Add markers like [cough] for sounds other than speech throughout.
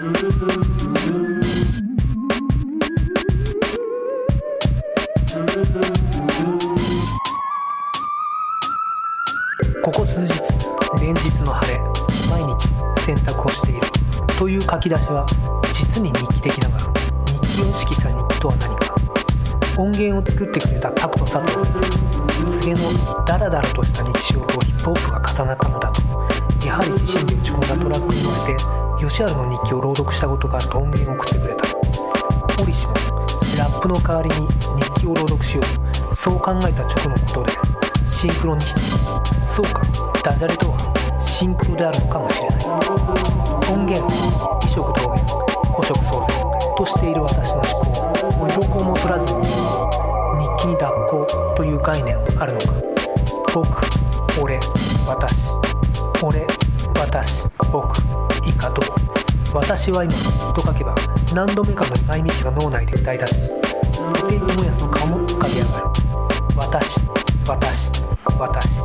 ここ数日連日の晴れ毎日洗濯をしている。という書き出しは実に日記的ながら日記を指揮した日記とは何か。音源を作ってくれたタクト佐藤が告げのダラダラとした日常とヒップホップが重なったのだ。とやはり自身で打ち込んだトラックに乗せて吉原の日記を朗読したことがあると音源を送ってくれた。折しもラップの代わりに日記を朗読しよう。そう考えた直のことでシンクロにしてそうかダジャレとはシンクロであるのかもしれない。音源異色同源古色創然としている私の思考を色香も取らずに日記に脱行という概念はあるのか。僕俺私俺私僕以下どう私は今と書けば何度目かの前みきが脳内で歌い出し布袋寅泰の顔も浮かび上がる。私私私。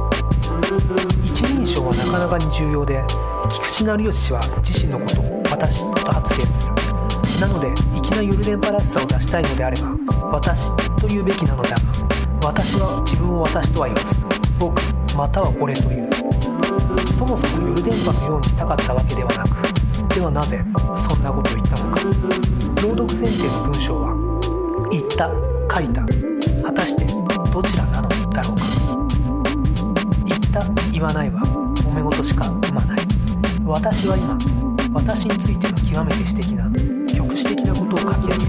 一人称はなかなかに重要で菊池成吉氏は自身のことを私と発言する。なので粋なヨルデンパラスさを出したいのであれば私と言うべきなのだ。が私は自分を私とは言わず僕または俺という。そもそもヨルデンパのようにしたかったわけではなくではなぜそんなことを言ったのか。朗読前提の文章は言った書いた果たしてどちらなのだろうか。言った言わないは揉め事しか生まない。私は今私についての極めて私的な局地的なことを書き上げ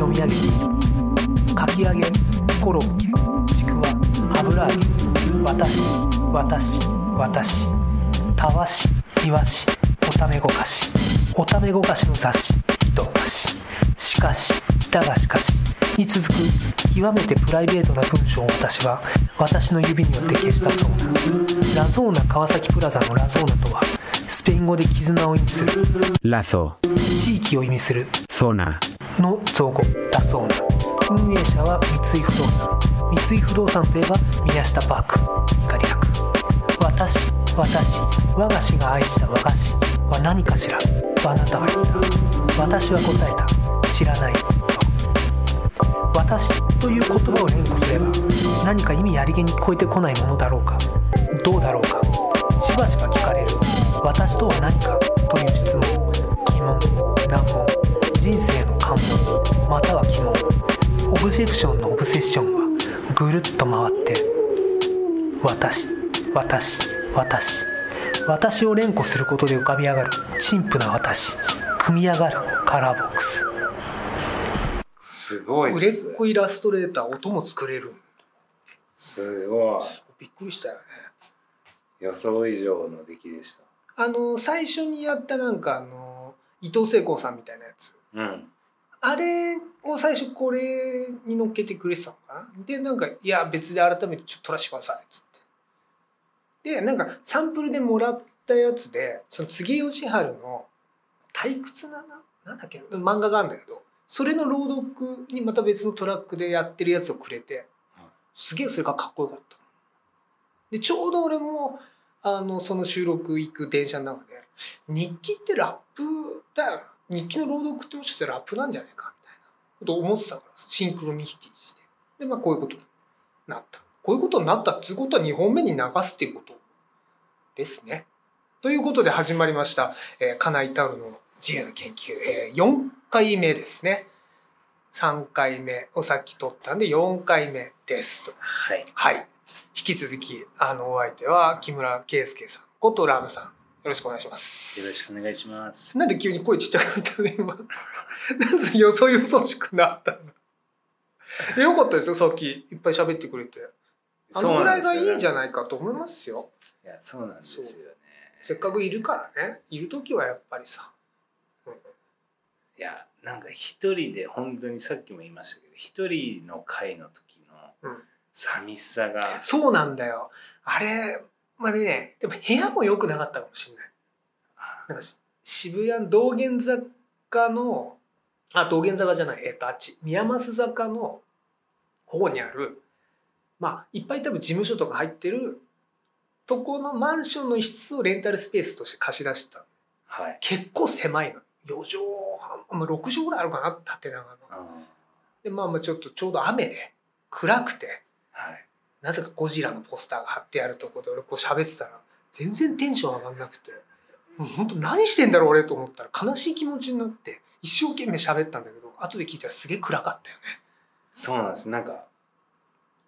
読み上げている。書き上げコロッケちくわ油揚げ私私私。たわしいわしおためごかし。おためごかしの雑誌糸おかししかしだがしかしに続く極めてプライベートな文章を私は私の指によって消したそう。なラゾーナ川崎プラザのラゾーナとはスペイン語で絆を意味する。Lazo, 地域を意味する。zona, の造語だそうな。運営者は三井不動産。三井不動産といえば宮下パーク。怒り役私私我が師が愛した和菓子。は何かしら。あなたは言った。私は答えた。知らない。と私という言葉を連呼すれば何か意味ありげに聞こえてこないものだろうか。どうだろうか。しばしば聞かれる。私とは何かという質問疑問難問人生の関門または疑問。オブジェクションのオブセッションはぐるっと回って私私私。私を連呼することで浮かび上がる陳腐な私組み上がるカラーボックスすごいっ売れっす。子イラストレーター音も作れるすごい。びっくりしたよね予想以上の出来でした。あの最初にやったなんかあの伊藤聖子さんみたいなやつうん。あれを最初これに乗っけてくれてたのかなでなんか「いや別で改めてちょっと撮らせてください」っつってでなんかサンプルでもらったやつでその柘義治の「退屈なな」なんだっけ漫画があるんだけどそれの朗読にまた別のトラックでやってるやつをくれてすげえそれがかっこよかった。でちょうど俺もあのその収録行く電車の中で日記ってラップだよな。日記の朗読ってもしかしたらラップなんじゃないかみたいなことを思ってたからシンクロニシティして。でまあこういうことになったこういうことになったっていうことは2本目に流すっていうことですねということで始まりました「えー、金井太郎の自由な研究」えー、4回目ですね3回目をさっき取ったんで4回目ですはい。はい。引き続き、あの、お相手は木村圭介さんことラムさん。よろしくお願いします。よろしくお願いします。なんで急に声ちっちゃくなったの？今。なんでよそよそしくなったの？えよかったですよ、さっきいっぱい喋ってくれて。あのぐらいがいいんじゃないかと思いますよ。いや、そうなんですよね。せっかくいるからね。いるときはやっぱりさ。うんいや、なんか一人で本当にさっきも言いましたけど、一人の会の時のうん寂しさが、そうなんだよ。あれ、まあね、でも部屋も良くなかったかもしれない。なんかし渋谷道玄坂のあ道玄坂じゃないえっとあっち宮益坂の方にあるまあいっぱい多分事務所とか入ってるとこのマンションの一室をレンタルスペースとして貸し出した。はい。結構狭いの。4畳半、まあ、6畳ぐらいあるかな縦長の。あでまあまあちょっとちょうど雨で暗くて。はい。なぜかゴジラのポスターが貼ってあるところで俺こう喋ってたら全然テンション上がんなくて。もう本当何してんだろう俺と思ったら悲しい気持ちになって一生懸命喋ったんだけど後で聞いたらすげえ暗かったよそうなんです。なんか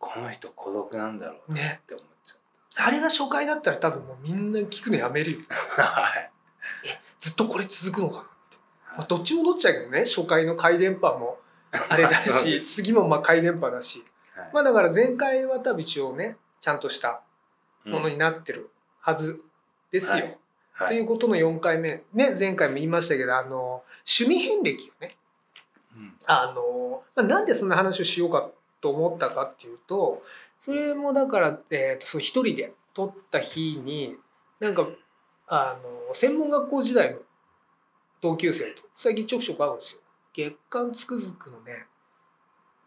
この人孤独なんだろうなね。ねって思っちゃっあれが初回だったら多分もうみんな聞くのやめるよ。たはい。ずっとこれ続くのかなって。まあ、どっちもどっちだけどね初回の回電波も [laughs] あれだし次もまあ回電波だし。はい。まあだから前回は多分一応ねちゃんとしたものになってるはずですよ。はい。はということの4回目。ね前回も言いましたけどあの趣味遍歴をね。うん。あの、まあ、なんでそんな話をしようかと思ったかっていうとそれもだから、えー、と一人で撮った日になんかあの専門学校時代の同級生と最近ちょくちょく会うんですよ。月刊つくづくのね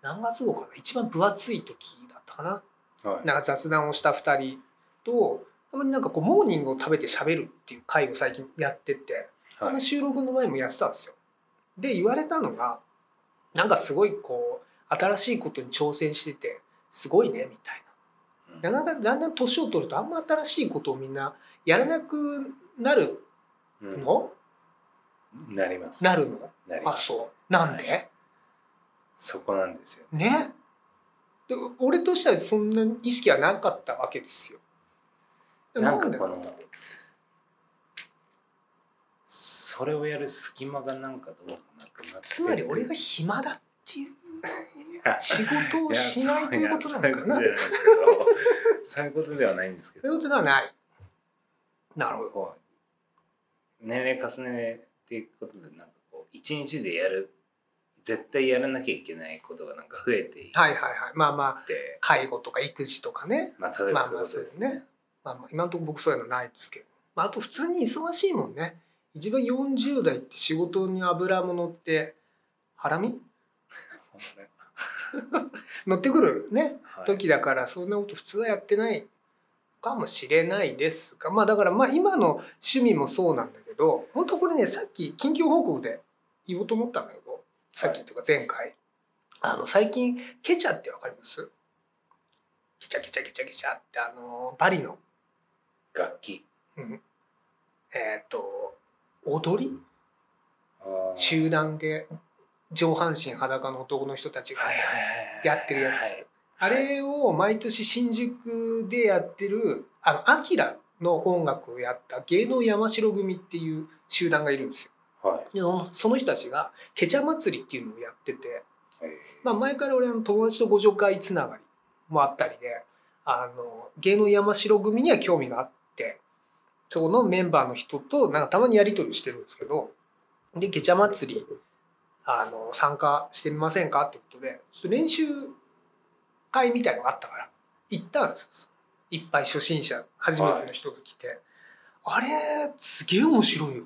何月号かな？一番分厚い時だったかな？はいなんか雑談をした2人とたまになんかこうモーニングを食べて喋るっていう会を最近やってて、あの収録の前もやってたんですよ。で言われたのがなんかすごいこう新しいことに挑戦しててすごいねみたいな。だんだんだんだん年を取るとあんま新しいことをみんなやらなくなるうん。の、なります。なるの？あなります。そう。なんで、はそこなんですよ。ね。で俺としてはそんな意識はなかったわけですよ。なんかでこのそれをやる隙間がなんかどうもなくなってつまり俺が暇だっていう仕事をしないということなのかな。そういうことじゃないんですけどそういうことではない。なるほど。年齢重ねていくことでなんかこう一日でやる絶対やらなきゃいけないことがなんか増えていっはいはいはい。まあまあ、て、介護とか育児とかね。まあ、例えばそうでね。ですすね。まあまあ、今のところ僕そういうのないですけど。まあ、あと普通に忙しいもんね。一番40代って仕事に油も乗って、ハラミ？[laughs] 乗ってくるね。はい。時だからそんなこと普通はやってないかもしれないですがまあだからまあ今の趣味もそうなんだけど本当これねさっき近況報告で言おうと思ったんだけどさっきというか前回、あの最近ケチャってわかります？ケチャケチャケチャケチャってあのバリの、楽器。うん。えっ、と踊り？集団で上半身裸の男の人たちがやってるやつ。はいあれを毎年新宿でやってるあのアキラの音楽をやった芸能山城組っていう集団がいるんですよ。はい。でその人たちがケチャ祭りっていうのをやってて、はい。まあ、前から俺あの友達とご助会つながりもあったりであの芸能山城組には興味があってそこのメンバーの人となんかたまにやり取りしてるんですけどでケチャ祭りあの参加してみませんか？ってことでちょっと練習会みたいのがあったから行ったんです。いっぱい初心者初めての人が来て、あれすげえ面白いよ。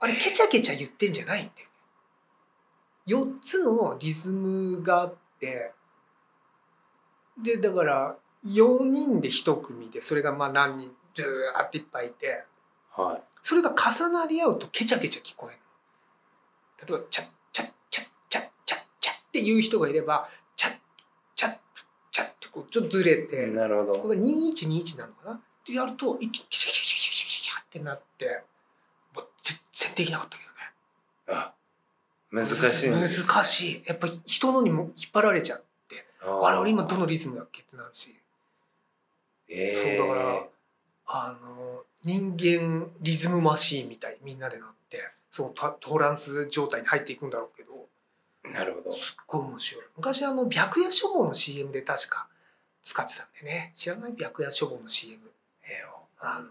あれケチャケチャ言ってんじゃないんだよ4つのリズムがあってでだから4人で1組でそれがまあ何人ずーっていっぱいいてはい。それが重なり合うとケチャケチャ聞こえる例えばチャッチャッチャッチャッチャッチャッっていう人がいればチャッチャッチャッってこうちょっとずれて、なるほど。ここが2121なのかな？ってやると一気にキシャキシャキシャキシャキシャってなってもう全然できなかったけどねあ難しい難しいやっぱり人のにも引っ張られちゃうあーあれ俺今どのリズムだっけってなるしえーそうだからあの人間リズムマシーンみたいにみんなでなってそのトトランス状態に入っていくんだろうけどなるほど。すっごい面白い。昔あの白夜処方の CM で確か使ってたんでね。知らない白夜処方の CM えあの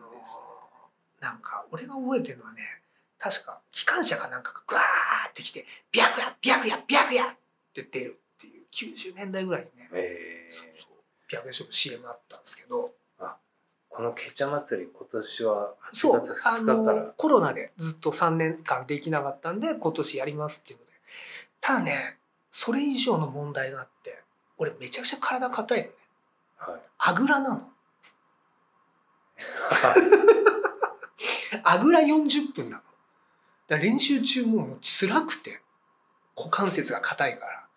なんか俺が覚えてるのはね確か機関車かなんかがグワーってきて「白夜白夜白夜!」って出るっていう90年代ぐらいにね。えーそうそう。白夜処方 CM あったんですけどこのケチャ祭り今年は8そう月あ2日から。のコロナでずっと3年間できなかったんで今年やりますっていうので。ただねそれ以上の問題があって俺めちゃくちゃ体硬いのね。はい。あぐらなの。[laughs] あぐら40分なの。だ練習中ももう辛くて股関節が硬いから。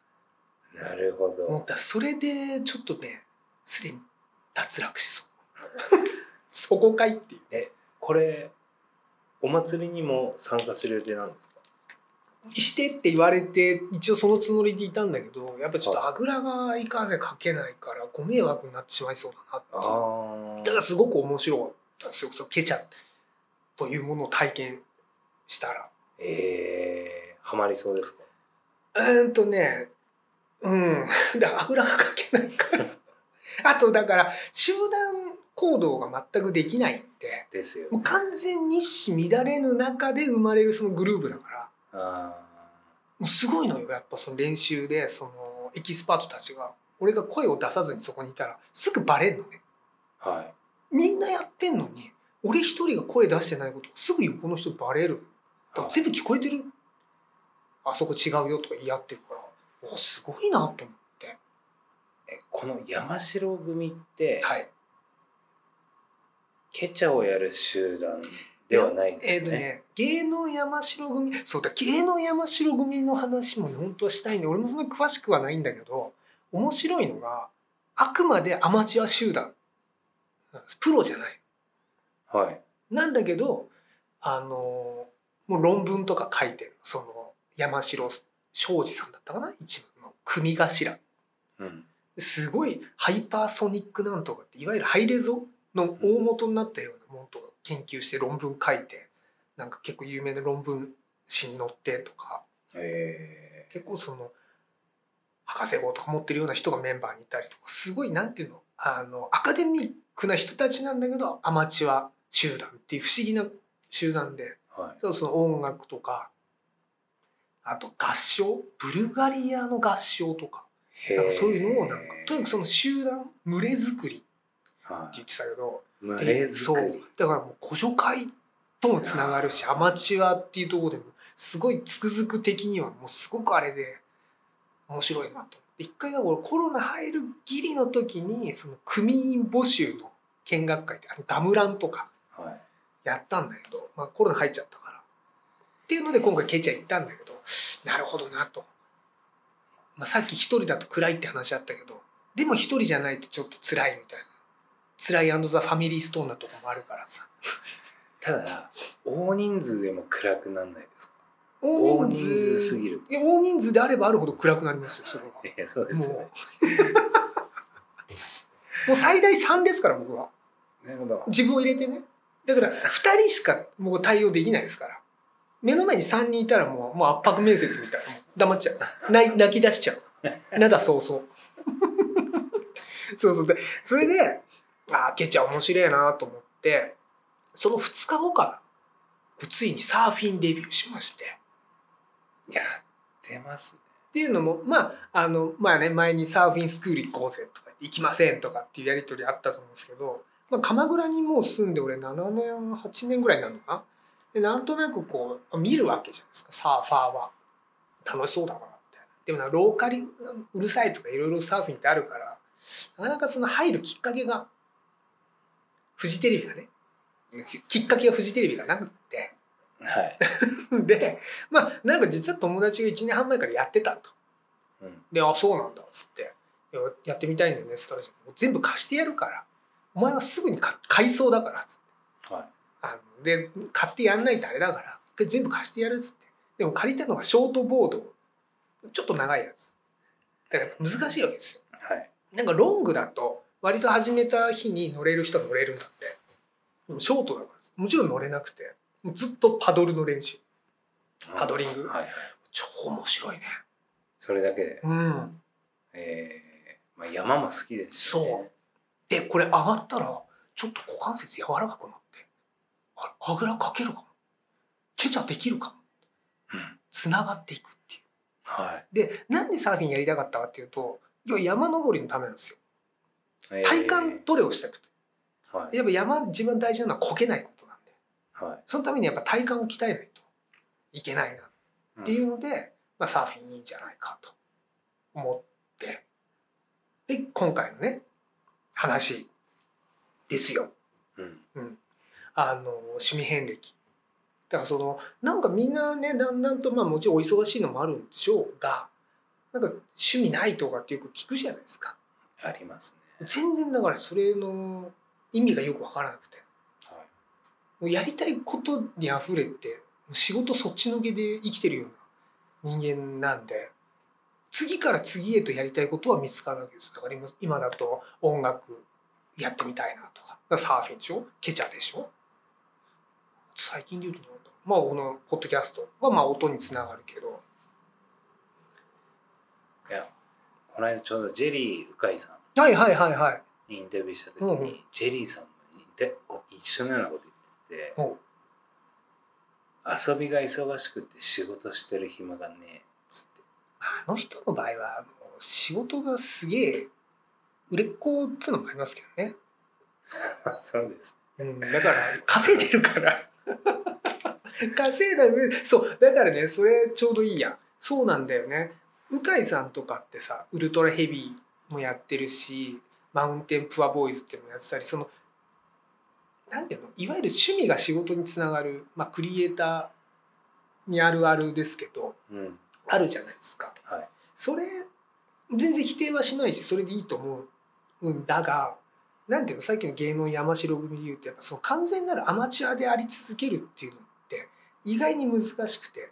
なるほど。もうだそれでちょっとねすでに脱落しそう [laughs] そこかいっていう。これ、お祭りにも参加する予定なんですか？してって言われて一応そのつもりでいたんだけどやっぱちょっとあぐらがいかんせんかけないからご迷惑になってしまいそうだなって。だからすごく面白かったんですよ。そのケチャというものを体験したら。えー、ハマりそうですか？うーんとねうん。だからあぐらがかけないから。あとだから集団行動が全くできないんでですよ、もう完全に一糸乱れぬ中で生まれるそのグループだから。あもうすごいのよやっぱその練習でそのエキスパートたちが俺が声を出さずにそこにいたらすぐバレんのね。ーはい。みんなやってんのに俺一人が声出してないことすぐ横の人にバレる。だから全部聞こえてる。あそこ違うよとか言い合ってるから。おすごいなと思って。えこの山城組って、はいケチャをやる集団ではないですえっ、とよね。ね芸能山城組そうだ芸能山城組の話もね本当はしたいんで俺もそんな詳しくはないんだけど面白いのがあくまでアマチュア集団プロじゃないはい。なんだけどあのもう論文とか書いてるその山城庄司さんだったかな？一部の組頭うん。すごいハイパーソニックなんとかっていわゆるハイレゾの大元になったようなものとか研究して論文書いてなんか結構有名な論文誌に載ってとか。え結構その博士号とか持ってるような人がメンバーにいたりとかすごいなんていうのあのアカデミックな人たちなんだけどアマチュア集団っていう不思議な集団でー、はい。そうその音楽とかあと合唱ブルガリアの合唱とかへなんかそういうのをなんかーとにかくその集団群れ作り言ってたけどい。群でれ作そうり。だからもう古書会ともつながるしアマチュアっていうところでもすごいつくづく的にはもうすごくあれで面白いなと一回だから俺コロナ入るギリの時にその組員募集の見学会ってあのダムランとかはい。やったんだけど、まあ、コロナ入っちゃったからっていうので今回ケチャ行ったんだけどなるほどなと、まあ、さっき一人だと暗いって話あったけどでも一人じゃないとちょっと辛いみたいな辛いザ・ファミリーストーンなとこもあるからさ。ただ、大人数でも暗くならないですか？大大人数すぎる。いや大人数であればあるほど暗くなりますよそれは。[laughs] えーそうですよもねう。[laughs] もう最大3ですから僕は。なるほど。自分を入れてね。だから2人しかもう対応できないですから。目の前に3人いたらもうもう圧迫面接みたいな。黙っちゃう。泣き出しちゃう。[laughs] なだそうそう。そうそう。でそれでああケチャ面白いなと思ってその2日後からついにサーフィンデビューしまして。やってますね。っていうのもまああのまあね前にサーフィンスクール行こうぜとか行きませんとかっていうやり取りあったと思うんですけど、まあ、鎌倉にもう住んで俺7年8年ぐらいになるのかな。でなんとなくこう見るわけじゃないですか。サーファーは。楽しそうだなみたいな。でもなローカルうるさいとかいろいろサーフィンってあるからなかなかその入るきっかけがフジテレビがねききっかけがフジテレビがなくってはい。[laughs] でまあなんか実は友達が1年半前からやってたと。うん。で、あ、そうなんだ、っつって。いややってみたいんだよね、っつったら、全部貸してやるから。お前はすぐにか買いそうだから、つって。はい。あので、買ってやんないとあれだから、で全部貸してやる、っつって。でも借りたのがショートボード。ちょっと長いやつ。だから難しいわけですよ。はい。なんかロングだと、割と始めた日に乗れる人は乗れるんだって。でもショートだから、もちろん乗れなくて、ずっとパドルの練習。パドリングはいはい。超面白いね。それだけで。うん。えー、まあ山も好きですし、ね。そう。で、これ上がったら、ちょっと股関節柔らかくなって、ああぐらかけるかも。ケチャできるかも。うん。つながっていくっていはう。で、なんでサーフィンやりたかったかっていうと、要は山登りのためなんですよ。い。体幹トレをしたくて。えーはい。やっぱ山、自分大事なのはこけないことなんで。はい。そのためにやっぱ体幹を鍛えないといけないなっていうので、まあ、サーフィンいいんじゃないかと思ってで今回のね話ですよ。うん。あの趣味遍歴だからそのなんかみんなねだんだんとまあもちろんお忙しいのもあるんでしょうがなんか趣味ないとかってよく聞くじゃないですかありますね。全然だからそれの意味がよくわからなくて。はいもうやりたいことにあふれて仕事そっちのけで生きてるような人間なんで次から次へとやりたいことは見つかるわけです。だから今今だと音楽やってみたいなとか。サーフィンでしょ？ケチャでしょ？最近で言うとまあこのポッドキャストはまあ音につながるけど。いや、この間ちょうどジェリー・うかいさはいはいはいはい。インタビューした時に、ジェリーさんも似てこう一緒のようなこと言ってて、お遊びが忙しくて仕事してる暇がねえっつって。あの人の場合は仕事がすげえ売れっ子っつうのもありますけどね。[laughs] そうです。うん、だから稼いでるから。[laughs] 稼いだ上でそうだからねそれちょうどいいやそうなんだよね。鵜飼さんとかってさウルトラヘビーもやってるしマウンテンプアボーイズっていうのもやってたりそのなんていうの？いわゆる趣味が仕事につながる、まあ、クリエイターにあるあるですけどうん。あるじゃないですか。はい。それ全然否定はしないしそれでいいと思うんだがなんていうの？さっきの芸能山城組で言うとやっぱその完全なるアマチュアであり続けるっていうのって意外に難しくて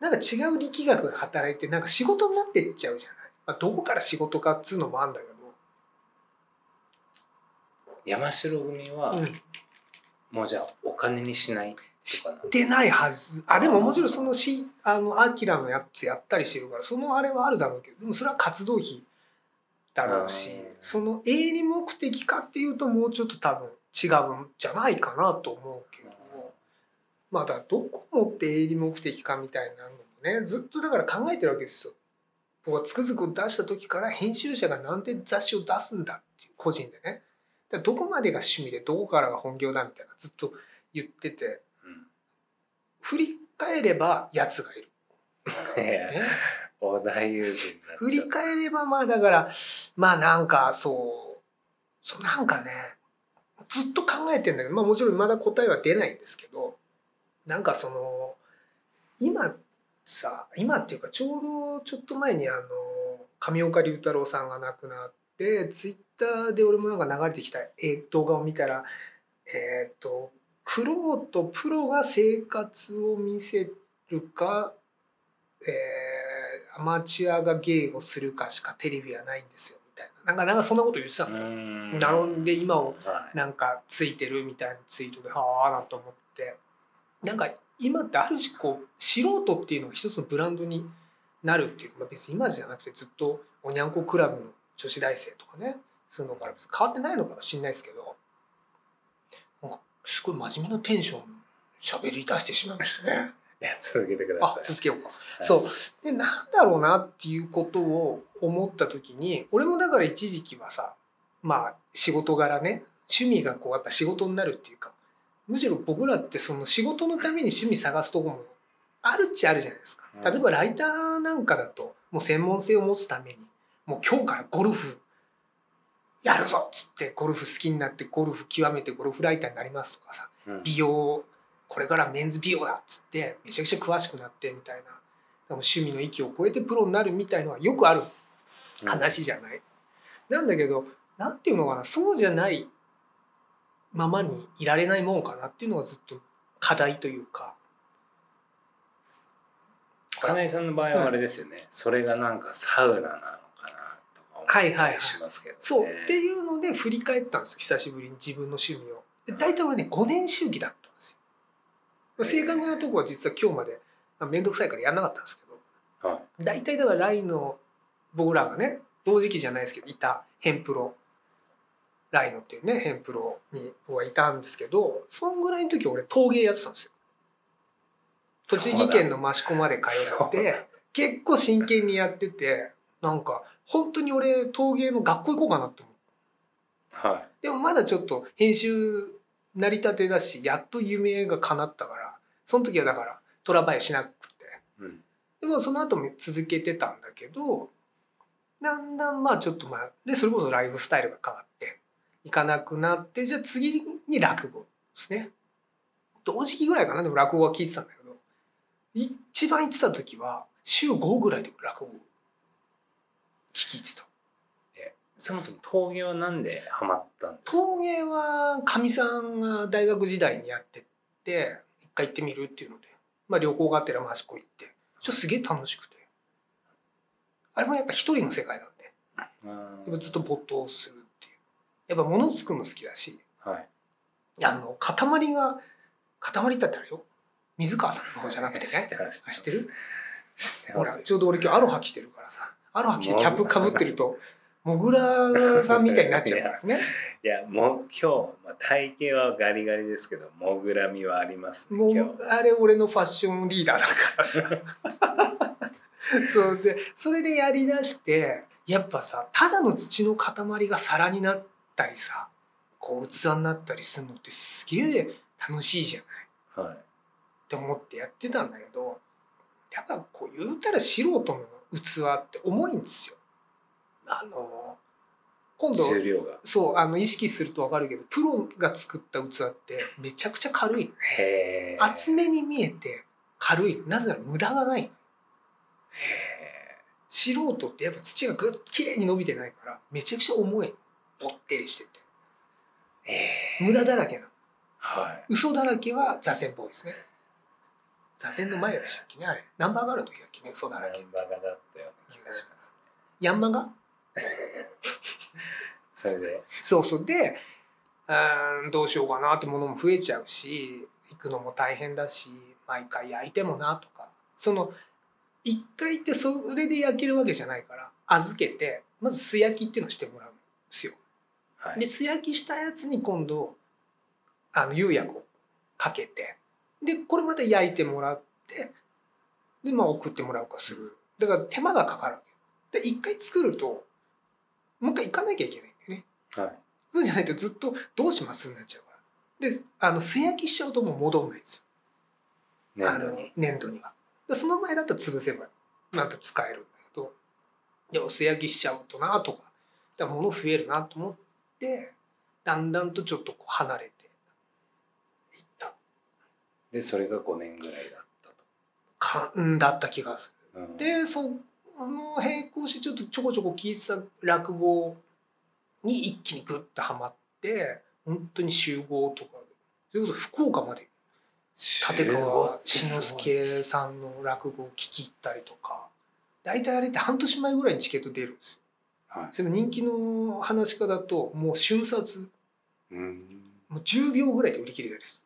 なんか違う力学が働いてなんか仕事になってっちゃうじゃない、まあ、どこから仕事かっつうのもあるんだけ山城組は、ど、うん、もうじゃあお金にしないとかな。出ないはず。あでももちろんそのしあのアキラのやつやったりしてるからそのあれはあるだろうけどでもそれは活動費だろうしうん。その営利目的かっていうともうちょっと多分違うんじゃないかなと思うけど。まあだからどこもって営利目的かみたいなのもねずっとだから考えてるわけですよ。僕はつくづく出した時から編集者がなんで雑誌を出すんだっていう個人でね。どこまでが趣味でどこからが本業だみたいなずっと言っててうん振り返ればやつがいる。ね、振り返ればまあだからまあなんかそうそうなんかねずっと考えてんだけどまあもちろんまだ答えは出ないんですけどなんかその今さ今っていうかちょうどちょっと前にあの上岡龍太郎さんが亡くなってツイッターで俺もなんか流れてきたえ動画を見たらえっ、とクローとプロが生活を見せるかえーアマチュアが芸をするかしかテレビはないんですよみたいな。なんかなんかそんなこと言ってたうの、ん。なので今をはい。なんかついてるみたいなツイートではあなと思って。なんか今ってある種こう素人っていうのが一つのブランドになるっていうか、まあ、別に今じゃなくてずっとおにゃんこクラブの女子大生とかねそういうのから別に変わってないのかもしれないですけどなんかすごい真面目なテンション喋り出してしまいましたね。[laughs] いや続けてくだあさい続けようか。はいそうでなんだろうなっていうことを思った時に俺もだから一時期はさまあ仕事柄ね趣味がこうやっぱ仕事になるっていうかむしろ僕らってその仕事のために趣味探すとこもあるっちゃあるじゃないですか。うん。例えばライターなんかだともう専門性を持つためにもう今日からゴルフやるぞっつってゴルフ好きになってゴルフ極めてゴルフライターになりますとかさうん。美容これからメンズ美容だっつってめちゃくちゃ詳しくなってみたいな。趣味の域を超えてプロになるみたいのはよくある話じゃない、なんだけどなんていうのかなそうじゃないままにいられないもんかなっていうのがずっと課題というか。金井さんの場合はあれですよね、それがなんかサウナなのかなとか思ったりしますけどね、そう。っていうので振り返ったんですよ。久しぶりに自分の趣味を。で大体俺ね5年周期だったんですよ。正確なとこは実は今日までまあ面倒くさいからやんなかったんですけど。はい。大体だから LINE の僕らがね同時期じゃないですけどいたヘンプロライノっていうねヘンプロに僕はいたんですけどそんぐらいの時俺陶芸やってたんですよ。栃木県の益子まで通って結構真剣にやっててなんか本当に俺陶芸の学校行こうかなって思ってはい。でもまだちょっと編集成り立てだしやっと夢が叶ったからその時はだからトラバイしなくて。うん。でもその後も続けてたんだけどだんだんまあちょっとまあでそれこそライフスタイルが変わっていかなくなってじゃあ次に落語ですね。同時期ぐらいかな。でも落語は聞いてたんだけど。一番行ってた時は週5ぐらいで落語聞いてた。そもそも陶芸はなんでハマったんですか？陶芸はかみさんが大学時代にやってって一回行ってみるっていうので、まあ、旅行がてら益子行って。ちょっとすげえ楽しくて。あれもやっぱ一人の世界なんで。うん。ずっと没頭するやっぱ物作るの好きだしはい。あの塊が塊ってあったらよ。水川さんの方じゃなくてね。知ってるほらちょうど俺今日アロハ着てるからさ。アロハ着てキャップかぶってると [laughs] モグラさんみたいになっちゃうからね。いやもう今日、まあ、体型はガリガリですけどもぐらみはありますねもうあれ俺のファッションリーダーだからさ。[laughs] そうでそれでやりだしてやっぱさただの土の塊が皿になったりさこう器になったりするのってすげえ楽しいじゃない？はい。って思ってやってたんだけどやっぱこう言うたら素人の器って重いんですよ。あの今度重量が。そうあの意識すると分かるけどプロが作った器ってめちゃくちゃ軽い。へえ。厚めに見えて軽い。なぜなら無駄がない。へ素人ってやっぱ土がぐっきれいに伸びてないからめちゃくちゃ重いぽってりしてて。えへえ無駄だらけなの。はい。嘘だらけは座禅ボーイですね。座禅の前でしたっけねあれ。ナンバーがある時だっけね嘘だらけナンバーがだったような気がしますヤンマが？[laughs] それで？そうそう。でうーんどうしようかなってものも増えちゃうし行くのも大変だし毎回焼いてもなとか。その一回行ってそれで焼けるわけじゃないから預けてまず素焼きっていうのをしてもらうんですよ。はい。で素焼きしたやつに今度あの釉薬をかけてでこれまた焼いてもらってでまあ送ってもらうかする。だから手間がかかるわけ。で一回作るともう一回行かなきゃいけないんだよね。はい。そうじゃないとずっとどうします？になっちゃうから。であの素焼きしちゃうともう戻んないんですよ。粘土に。粘土には。でその前だと潰せばまた使えるんだけどでも素焼きしちゃうとなとか。だから物増えるなと思ってだんだんとちょっとこう離れていった。でそれが5年ぐらいだったかんだった気がすと、うん。る。でその並行してちょっとちょこちょこ聞いてた落語に一気にグッとはまって本当に集合とか。それこそ福岡まで立川志の輔さんの落語を聞き入ったりとか。大体あれって半年前ぐらいにチケット出るんですよ。はい。その人気の話し家だともう瞬殺。うん。もう10秒ぐらいで売り切れたりす。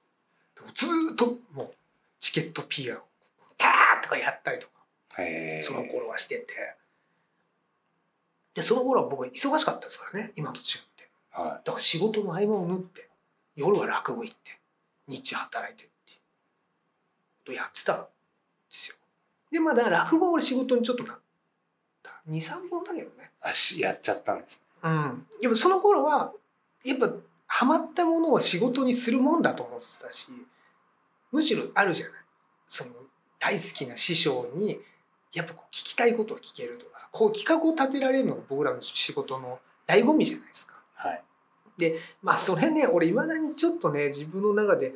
る。ずーっともうチケット PR をターッとかやったりとかその頃はしてて。でその頃は僕は忙しかったですからね今と違って。はだから仕事の合間を縫って夜は落語行って日中働いてってとやってたんですよ。でまあだから落語は俺仕事にちょっとなった23本だけどね。いあしやっちゃったんです。うん。やっぱその頃はやっぱハマったものを仕事にするもんだと思ってたしむしろあるじゃない。その大好きな師匠にやっぱこう聞きたいことを聞けるとかさこう企画を立てられるのが僕らの仕事の醍醐味じゃないですか。はい。まあそれね俺いまだにちょっとね自分の中で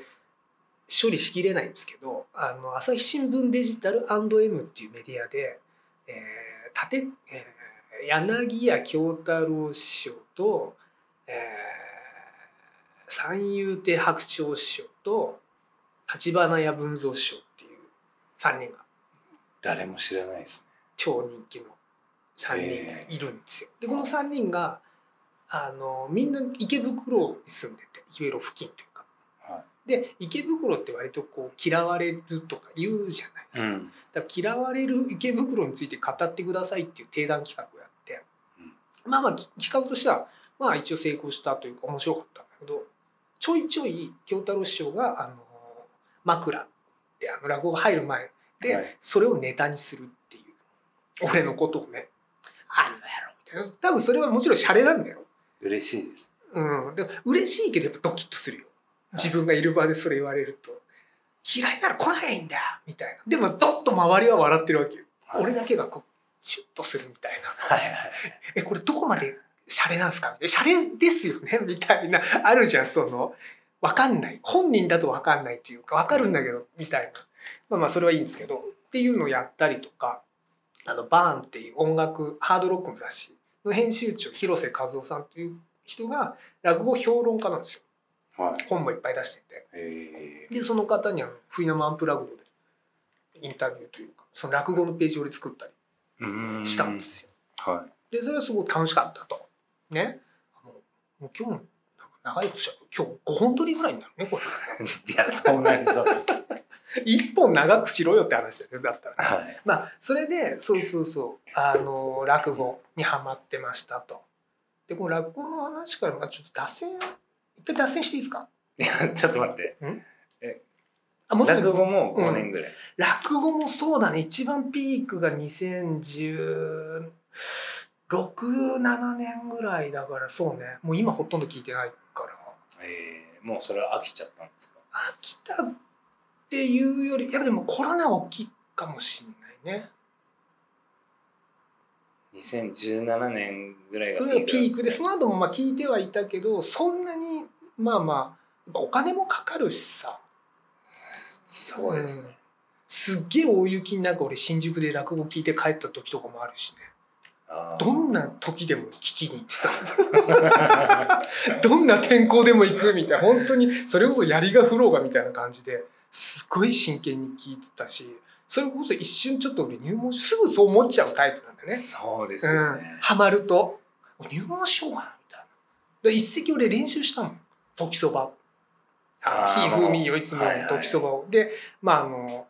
処理しきれないんですけどあの朝日新聞デジタル &M っていうメディアで、えー立てえー柳家京太郎師匠と、えー三遊亭白鳥師匠と橘屋文蔵師匠っていう3人が誰も知らないです超人気の3人がいるんですよ。でこの3人があのみんな池袋に住んでて池袋付近というか。はで池袋って割とこう嫌われるとか言うじゃないですか。ん。だから嫌われる池袋について語ってくださいっていう定談企画をやって、まあまあき企画としてはまあ一応成功したというか面白かったんだけどちょいちょい京太郎師匠があの枕ってあの落語が入る前で、はい。それをネタにするっていう俺のことをね「あの野郎」みたいな。多分それはもちろんシャレなんだよ。嬉しいです。うん、でも嬉しいけどやっぱドキッとするよ自分がいる場でそれ言われると嫌いなら来ないんだよみたいな。でもどっと周りは笑ってるわけよ、はい。俺だけがこうシュッとするみたいな。はいはい。[laughs] えこれどこまでシャレなんすか？えシャレですよね？[laughs] みたいな。あるじゃんそのわかんない。本人だとわかんないっていうかわかるんだけどみたいな。まあまあそれはいいんですけど。っていうのをやったりとかあのバーンっていう音楽ハードロックの雑誌の編集長広瀬和夫さんっていう人が落語評論家なんですよ。はい本もいっぱい出しててえでその方にあの「冬生アンプラグド」でインタビューというかその落語のページを俺作ったりーしたんですよ。はでそれはすごい楽しかったと。ね。あのもう今日も長いことしちゃう今日5本撮りぐらいになるねこれ。い [laughs] いやそうなりそうです [laughs] 1本長くしろよって話だよねだったら。はいまあそれでそうそうそうあの落語にはまってましたと。でこの落語の話からまあちょっと脱線一回脱線していいですか？いやちょっと待って。あも落語も5年ぐらい、落語もそうだね。一番ピークが2016、7年ぐらいだからそうね。もう今ほとんど聞いてないから。えーもうそれは飽きちゃったんですか？飽きたっていうよりいやでもコロナは大きいかもしんないね2017年ぐらいがこれがピークでその後もまあ聞いてはいたけどそんなにまあまあお金もかかるしさ。そうですね、すっげえ大雪の中俺新宿で落語聞いて帰った時とかもあるしね。どんな時でも聞きに行ってた。[laughs] どんな天候でも行くみたいな。本当にそれこそ槍が降ろうがみたいな感じですごい真剣に聞いてたしそれこそ一瞬ちょっと俺入門しすぐそう思っちゃうタイプなんだよね。そうですうん。よね、、ハマると入門しようかなみたいな。で一席俺練習したもん。時そば。ひふみよいつも時そばを。でまああの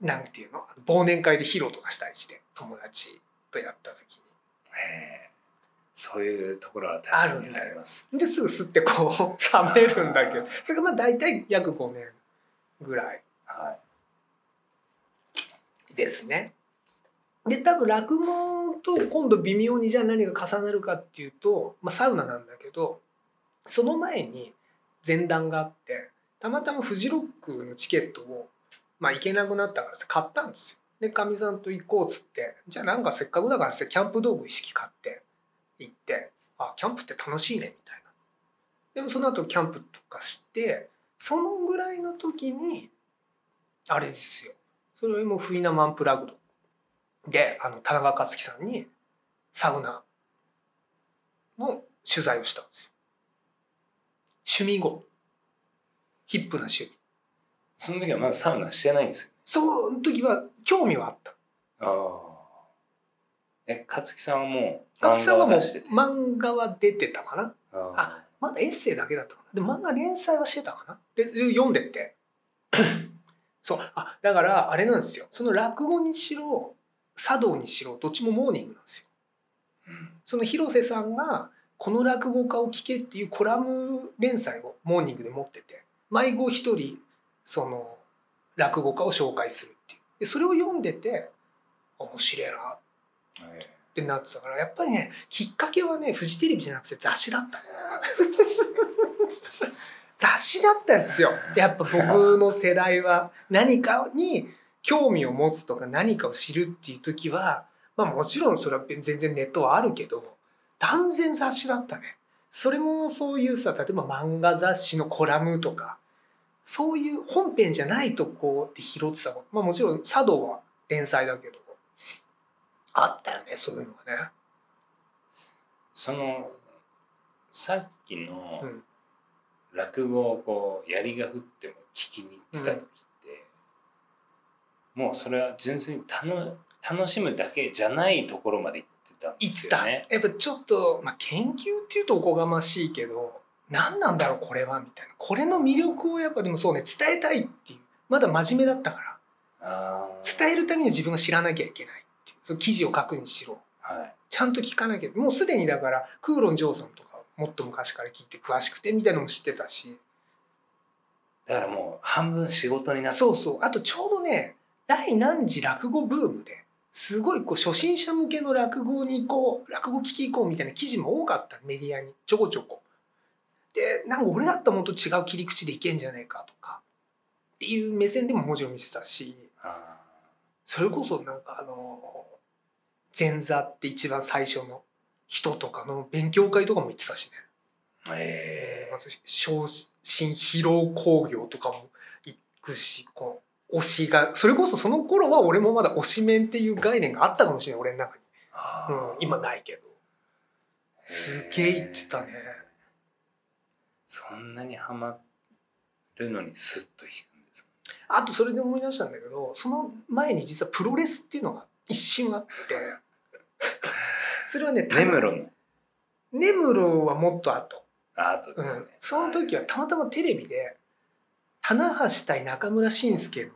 なんていうの？忘年会で披露とかしたりして友達とやった時に。え。ーそういうところは確かにあります。ですぐ吸ってこう冷めるんだけど。それがまあ大体約5年ぐらい。はいですね。で多分落語と今度微妙にじゃあ何が重なるかっていうと、まあ、サウナなんだけどその前に前段があってたまたまフジロックのチケットを、まあ、行けなくなったから買ったんですよ。でかみさんと行こうっつってじゃあなんかせっかくだからってキャンプ道具一式買って行ってあキャンプって楽しいねみたいな。でもその後キャンプとかしてそのぐらいの時にあれですよそれもフイナマンプラグド。であの田中克樹さんにサウナの取材をしたんですよ。趣味後ヒップな趣味。その時はまだサウナしてないんですよ。その時は興味はあった。ああ。え勝木さんはもう勝樹さんはもう漫画は出てた？かな。ああ。まだエッセイだけだったかな。で漫画連載はしてたかな。で読んでって [laughs] そうあだからあれなんですよ。その落語にしろ茶道にしろどっちもモーニングなんですよ。うん。その広瀬さんがこの落語家を聞けっていうコラム連載をモーニングで持ってて毎号一人その落語家を紹介するっていう。でそれを読んでて面白いなっえてなってたからやっぱりねきっかけはねフジテレビじゃなくて雑誌だった。ね [laughs] 雑誌だったんですよ。[laughs] やっぱ僕の世代は何かに興味を持つとか何かを知るっていう時はまあもちろんそれは全然ネットはあるけど断然雑誌だったね。それもそういうさ例えば漫画雑誌のコラムとかそういう本編じゃないとこで拾ってたもん。まあもちろん茶道は連載だけど。あったよねそういうのがね。そのさっきのうん落語をこう槍が降っても聞きに行ってた時って、もうそれは純粋に楽楽しむだけじゃないところまで行ってたんですよね。やっぱちょっと、まあ、研究っていうとおこがましいけど何なんだろうこれはみたいな。これの魅力をやっぱでもそうね伝えたいっていう。まだ真面目だったから。伝えるために自分が知らなきゃいけないっていう。その記事を書くにしろ。はい。ちゃんと聞かなきゃ。もうすでにだからクーロン・ジョーさんとかもっと昔から聞いて詳しくてみたいなのも知ってたし。だからもう半分仕事になって。そうそう。あとちょうどね第何次落語ブームですごいこう初心者向けの落語に行こう落語聞き行こうみたいな記事も多かった。メディアに。ちょこちょこ。でなんか俺だったらもっと違う切り口でいけんじゃねえかとか。っていう目線でももちろん見てたし。あそれこそなんかあの前座って一番最初の人とかの勉強会とかも行ってたしね。えあと昇進疲労工業とかも行くしこう推しがそれこそその頃は俺もまだ推しメンっていう概念があったかもしれない俺の中に、あうん、今ないけど。すげえ言ってたね。そんなにハマるのにスッと引くんですあとそれで思い出したんだけどその前に実はプロレスっていうのが一瞬あって [laughs] それはね根室の根室はもっと後。アートですね、うん、その時はたまたまテレビで棚橋対中村慎介の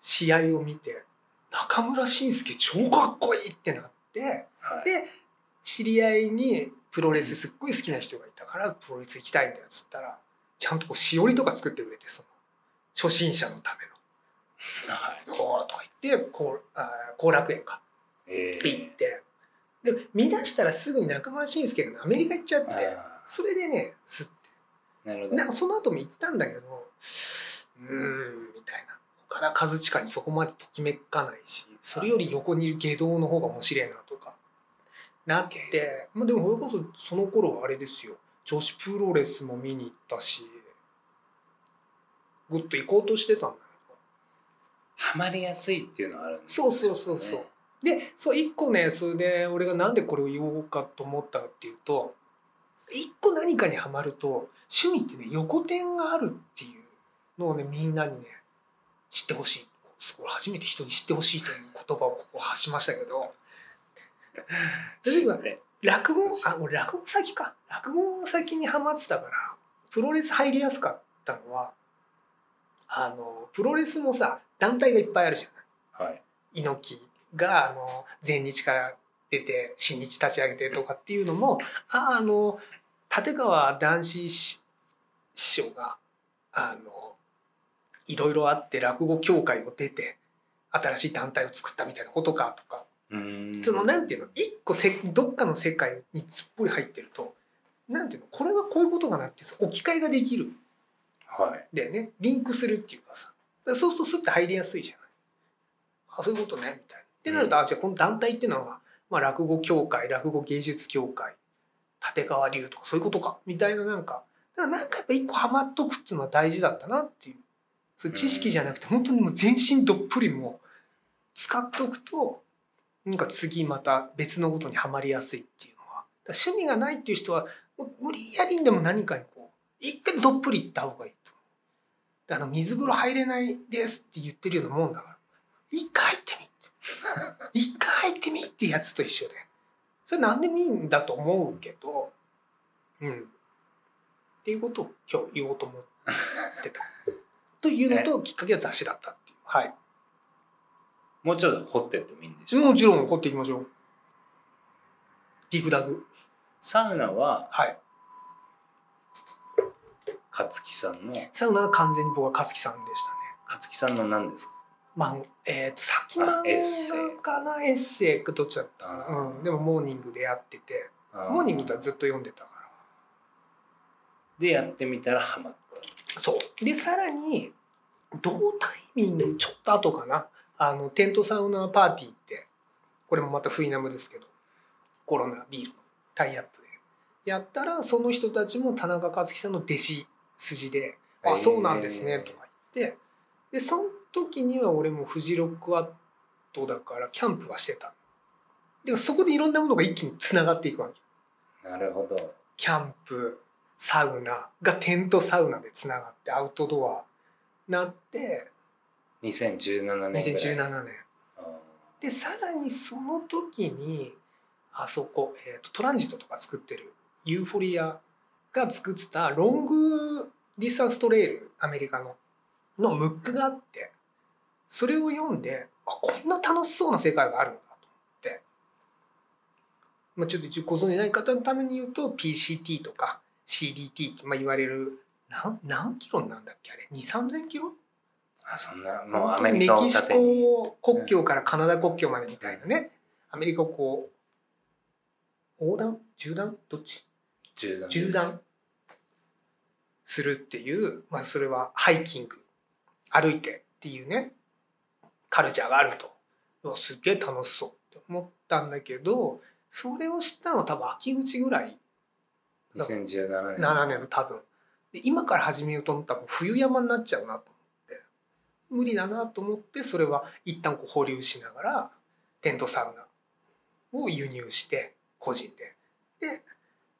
試合を見て中村慎介超かっこいいってなってはい。で知り合いにプロレスすっごい好きな人がいたからプロレス行きたいんだよっつったらちゃんとこうしおりとか作ってくれてその初心者のためはい。のこうとか言って後あ後楽園か。え行ってで見出したらすぐに中村慎介がアメリカ行っちゃってあそれでねすって。ーなるほど。なんかその後も行ったんだけどうーんみたいな。岡田和親にそこまでときめかないしそれより横にいる下道の方が面白いなとか。なって、まあ、でもそれこそその頃はあれですよ。女子プロレスも見に行ったしぐっと行こうとしてたんだけど。ハマりやすいっていうのはあるんですそうそうそうそうでそう一個ねそれで俺がなんでこれを言おうかと思ったかっていうと一個何かにはまると趣味ってね横転があるっていうのをねみんなにね知ってほしい。初めて人に知ってほしいという言葉をここ発しましたけど。[laughs] 例えばで落語あ俺落語先か。落語の先にはまってたからプロレス入りやすかったのはあのプロレスもさ団体がいっぱいあるじゃないはい。猪木があの前日から出て新日立ち上げてとかっていうのもああの立川談志師師匠があのいろいろあって落語協会を出て新しい団体を作ったみたいなことかとかそのなんていうの一個せどっかの世界にすっぽり入ってるとなんていうのこれはこういうことかなって置き換えができる。んはい。だよね。リンクするっていうかさ。そうするとスッて入りやすいじゃない。あそういうことねみたいな。ってなると、あじゃあこの団体っていうのは、まあ、落語協会落語芸術協会立川流とかそういうことかみたいななんかだからなんかやっぱ一個ハマっとくっていうのは大事だったなっていう。そ知識じゃなくて本当にもう全身どっぷりもう使っておくとなんか次また別のことにはまりやすいっていうのは。趣味がないっていう人はもう無理やりにでも何かにこう一回どっぷりいった方がいいと。であの水風呂入れないですって言ってるようなもんだから一回入ってみ [laughs] 一回入ってみってやつと一緒で。それ何でもいいんだと思うけどうん。っていうことを今日言おうと思ってた。[laughs] というのときっかけは雑誌だったっていう。はい。もうちょっと掘ってってもいいんでしょう？もちろん掘っていきましょう。ディグダグ。サウナははい。勝木さんの？サウナは完全に僕は勝木さんでしたね。勝木さんの何ですか？まあえっ、と先漫あエッセイ。画かな？エッセイかどっちだったかな、うん、でもモーニングでやってて。モーニングとはずっと読んでたから。でやってみたらハマった。そう。でさらに同タイミングちょっと後かな？あのテントサウナパーティーってこれもまたフイナムですけどコロナビールのタイアップで。やったらその人たちも田中和樹さんの弟子筋で「あそうなんですね」とか言ってでその時には俺もフジロックアットだからキャンプはしてた。でそこでいろんなものが一気につながっていくわけ。なるほど。キャンプサウナがテントサウナでつながってアウトドアなって。2017年ぐらい。2017年。あでさらにその時にあそこ、えー、とトランジットとか作ってるユーフォリアが作ってたロングディスタンストレイルアメリカののムックがあってそれを読んであこんな楽しそうな世界があるんだと思って、まあ、ちょっとご存じない方のために言うと PCT とか CDT ってまあ言われる何何キロなんだっけあれ？2 3 0 0 0キロ？あそんなもうアメリカをメキシコ国境からカナダ国境までみたいなね、アメリカをこう横断？縦断？どっち？縦断。するっていう、まあ、それはハイキング。歩いてっていうねカルチャーがあると。すっげえ楽しそうって思ったんだけどそれを知ったのは多分秋口ぐらい2017年。7年の多分。で今から始めようと思ったら冬山になっちゃうなと思って。無理だなと思ってそれは一旦こう保留しながらテントサウナを輸入して個人で。で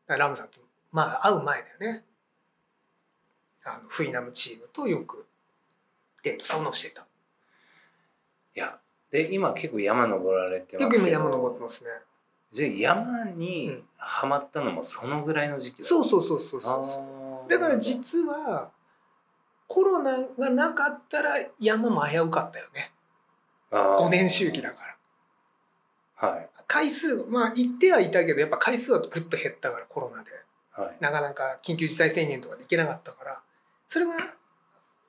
ラムさんとまあ会う前だよね。あのフイナムチームとよくテントサウナをしてたいやで今結構山登られてます今山登ってますね。じゃあ山にはまったのもそのぐらいの時期だそうそうそうそうそうあー。だから実はコロナがなかったら山も危うかったよね。あー。5年周期だから。はい。回数まあ行ってはいたけどやっぱ回数はぐっと減ったからコロナで。はい。なかなか緊急事態宣言とかで行けなかったから。それが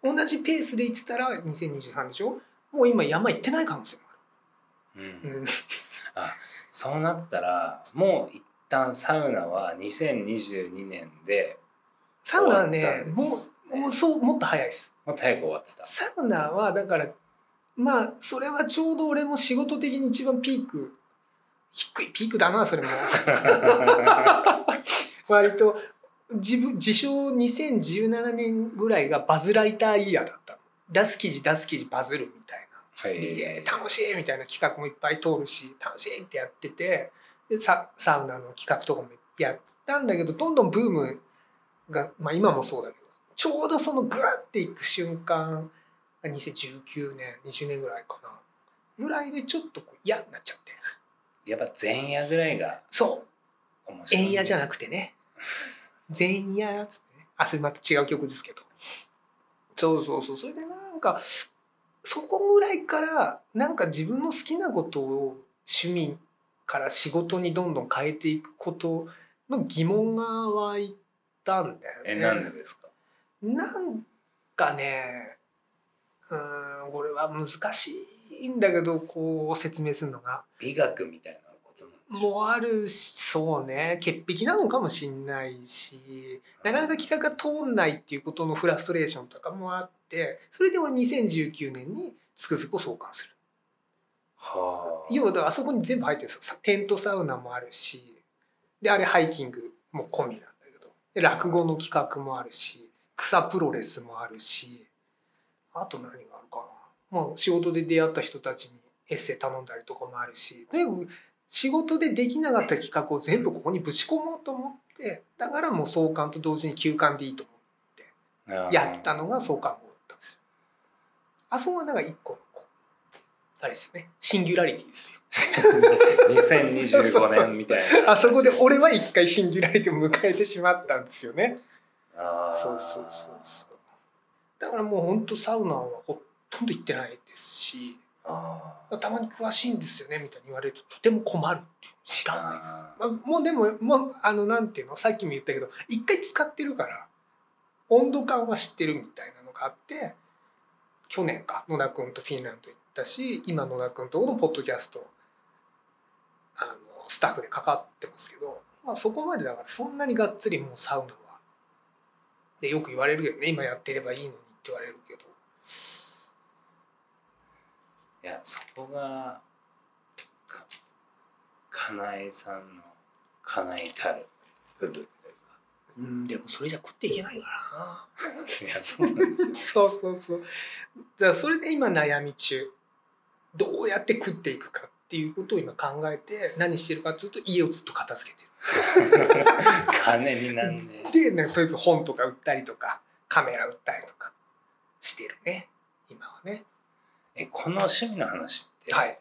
同じペースで行ってたら2023でしょ？もう今山行ってない可能性もうんある、うん、[laughs] そうなったらもう一旦サウナは2022年でサウナねもうもうそうもっと早いです。もう早く終わってた。サウナはだからまあそれはちょうど俺も仕事的に一番ピーク低いピークだなそれも。[laughs] 割と自分自称2017年ぐらいがバズライターイヤーだった。出す記事出す記事バズるみたいなはい。いえ楽しいみたいな企画もいっぱい通るし楽しいってやっててでササウナの企画とかもやったんだけどどんどんブームが、まあ、今もそうだけどちょうどそのグラっていく瞬間が2019年20年ぐらいかな。ぐらいでちょっと嫌になっちゃって。やっぱ前夜ぐらいがそう。円夜じゃなくくてね。前夜っつってね。あそれまた違う曲ですけど。そうそうそう。それでなんかそこぐらいからなんか自分の好きなことを趣味から仕事にどんどん変えていくことの疑問が湧いたんだよね。えなんでですか？なんかねうーんこれは難しいんだけどこう説明するのが。美学みたいなもあるしそうね潔癖なのかもしんないしなかなか企画が通んないっていうことのフラストレーションとかもあってそれで俺2019年につくづく創刊する。はあ。要はだからあそこに全部入ってるんですよ。テントサウナもあるしであれハイキングも込みなんだけど。で落語の企画もあるし草プロレスもあるしあと何があるかな。まあ仕事で出会った人たちにエッセイ頼んだりとかもあるしとにかく仕事でできなかった企画を全部ここにぶち込もうと思ってだからもう創刊と同時に休刊でいいと思ってやったのが創刊号だったんですよ。あそこはなんか一個あれですよねシンギュラリティですよ。2025年みたいなあそこで俺は一回シンギュラリティを迎えてしまったんですよね。あーそうそうそうそう。だからもう本当サウナはほとんど行ってないですし、あたまに詳しいんですよねみたいに言われるととても困るっていう知らないです。あまあ、もうでももうあのなんていうのさっきも言ったけど一回使ってるから温度感は知ってるみたいなのがあって去年か野田君とフィンランド行ったし今野田君とこのポッドキャストあのスタッフでかかってますけど、まあ、そこまでだからそんなにがっつりもうサウナはでよく言われるけどね今やってればいいのにって言われるけどいやそこがかかなえさんのかなえたる部分というかうんでもそれじゃ食っていけないからな。[laughs] いやそうなんですよ [laughs] そうそうそう。だからそれで今悩み中。どうやって食っていくかっていうことを今考えて何してるかっていうと家をずっと片付けて金になんでる。[laughs] で、ね、とりあえず本とか売ったりとかカメラ売ったりとかしてるね。今はね。えこの趣味の話ってはい。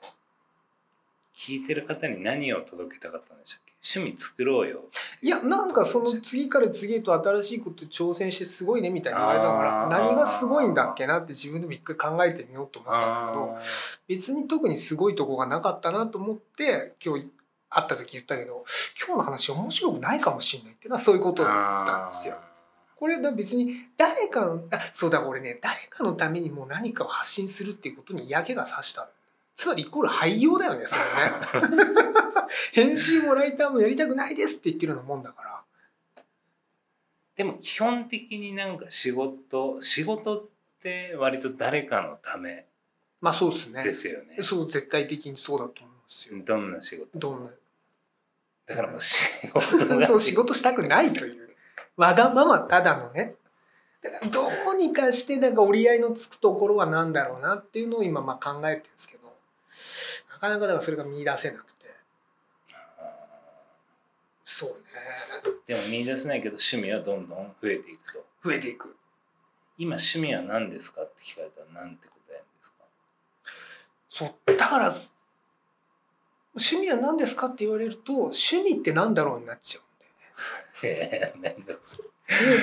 聞いてる方に何を届けたかったんでしたっけ？趣味作ろうよ。いやなんかその次から次へと新しいこと挑戦してすごいねみたいに言われたから何がすごいんだっけなって自分でも一回考えてみようと思ったんだけどあ別に特にすごいとこがなかったなと思って今日会った時言ったけど今日の話面白くないかもしれないっていうのはそういうことだったんですよ。これだ別に誰かのあそうだ俺ね誰かのためにもう何かを発信するっていうことに嫌気がさしたつまりイコール廃業だよねそれね。[laughs] 編集もライターもやりたくないですって言ってるようなもんだから。でも基本的になんか仕事仕事って割と誰かのためまあそうですね。ですよね。そう絶対的にそうだと思うんですよ。どんな仕事？どんな？だからもう仕事が [laughs] そう仕事したくないというわがままただのね。だからどうにかしてなんか折り合いのつくところは何だろうなっていうのを今まあ考えてるんですけど。なかなかだからそれが見出せなくて。そうね。でも見出せないけど趣味はどんどん増えていくと。増えていく。今趣味は何ですかって聞かれたら何て答えるんですか？そうだから趣味は何ですかって言われると趣味って何だろうになっちゃう。え [laughs] えめんどくさ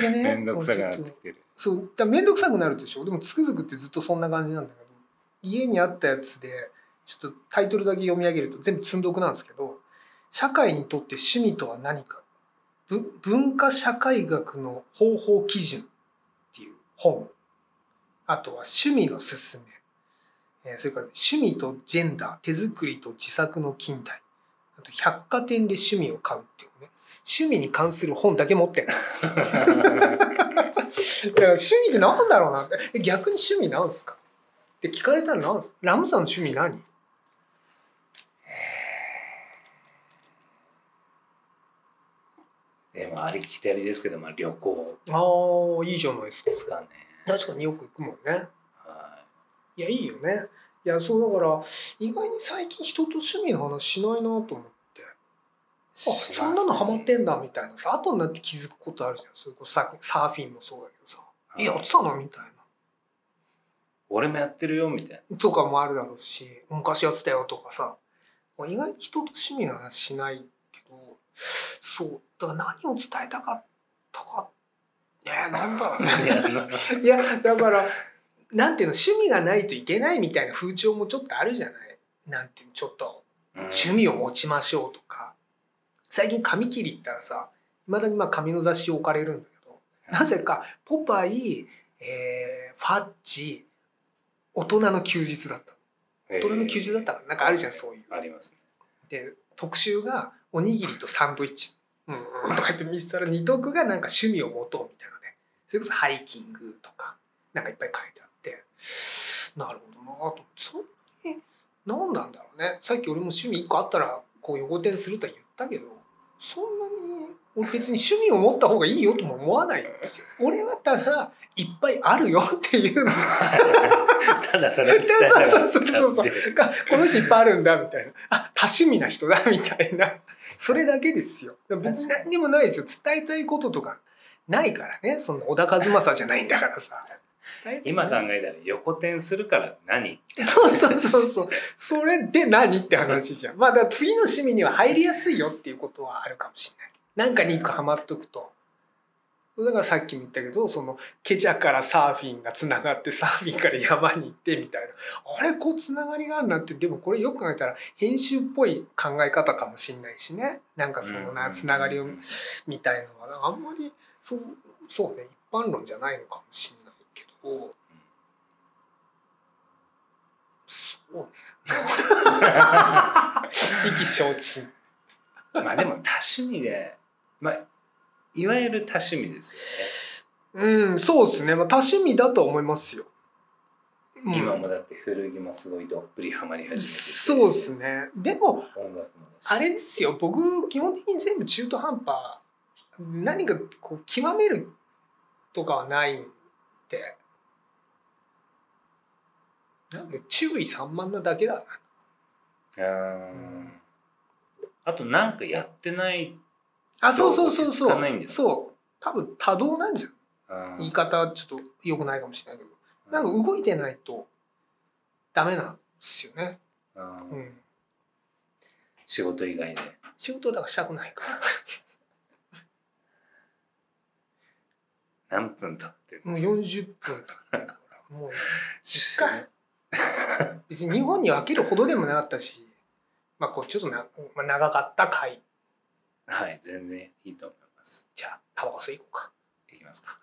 でねめんどくさくなってきてる。そうだ面倒くさくなるでしょ？でもつくづくってずっとそんな感じなんだけど家にあったやつでちょっとタイトルだけ読み上げると全部積んどくなんですけど「社会にとって趣味とは何か？ぶ文化社会学の方法基準」っていう本。あとは「趣味のすすめ」えーそれから、趣味とジェンダー手作りと自作の近代。あと百貨店で趣味を買うっていうね趣味に関する本だけ持ってん [laughs] 趣味って何だろうな。ってえ逆に趣味なんすか？って聞かれたら何す？ラムさんの趣味何？でもありきたりですけど、まあ、旅行。ああいいじゃないですか。ですかね。確かによく行くもんね。はいやいいよね。いやそうだから意外に最近人と趣味の話しないなと思ってあいそんなのハマってんだみたいなさ後になって気づくことあるじゃん。それこそさサーフィンもそうだけどさ「えやってたの?」みたい俺もやってるよみたいな。とかもあるだろうし昔やってたよとかさ。意外に人と趣味の話しないけどそうだから何を伝えたかったか。ねえなんだろうね。な。[laughs] いやだからなんていうの趣味がないといけないみたいな風潮もちょっとあるじゃない。なんていうのちょっとうん。趣味を持ちましょうとか最近髪切り行ったらさいまだにまあ紙の雑誌置かれるんだけどなぜか「ポパイ」えーファッチ」「大人の休日」だった。大人の休日だったからなんかあるじゃんそういう。ありますね。で特集が「おにぎりとサンドイッチ」うんとか言って見せたら二徳がなんか趣味を持とうみたいなねそれこそハイキングとかなんかいっぱい書いてあって。なるほどなと。そんなに何なんだろうね。さっき俺も趣味一個あったらこう横転するとは言ったけどそんなに俺別に趣味を持った方がいいよとも思わないんですよ。俺はただいっぱいあるよっていうの。[laughs] ただそれを伝えたそうそうそうそうってがこの人いっぱいあるんだみたいな。あ多趣味な人だみたいな。それだけですよ。別に何にもないですよ。伝えたいこととかないからね。そんな小田和正じゃないんだからさ今考えたら横転するから何？ってそうそうそうそう。それで何って話じゃん。まあだから次の趣味には入りやすいよっていうことはあるかもしれない。なんかに一個ハマっとくと。だからさっきも言ったけどそのケチャからサーフィンがつながってサーフィンから山に行ってみたいな。あれこうつながりがあるなって。でもこれよく考えたら編集っぽい考え方かもしれないしね。なんかそのなつながりをみたいのは。あんまりそうそうね。一般論じゃないのかもしれないけどそうね [laughs] 意気消沈。まあでも多趣味で、まあ、いわゆる多趣味ですうんそうですね、まあ、多趣味だと思いますよ、うん。よね。今もだって古着もすごいどっぷりハマり始めててそうですね。でも音楽もだし。あれですよ。僕基本的に全部中途半端。何かこう極めるとかはないんでなんで注意散漫なだけだな。うー。んあとなんかやってないあそうそうそうそう。そう。多分多動なんじゃん。うん言い方はちょっと良くないかもしれないけど。なんか動いてないとダメなんですよね、うん。うん、仕事以外で。仕事だからしたくないから。何分経ってるんもうですか40分経ってるから。もういっか [laughs] 別に日本に分けるほどでもなかったしまあこうちょっとな、まあ、長かった回。はい全然いいと思います。じゃあタバコ吸い行こうか。いきますか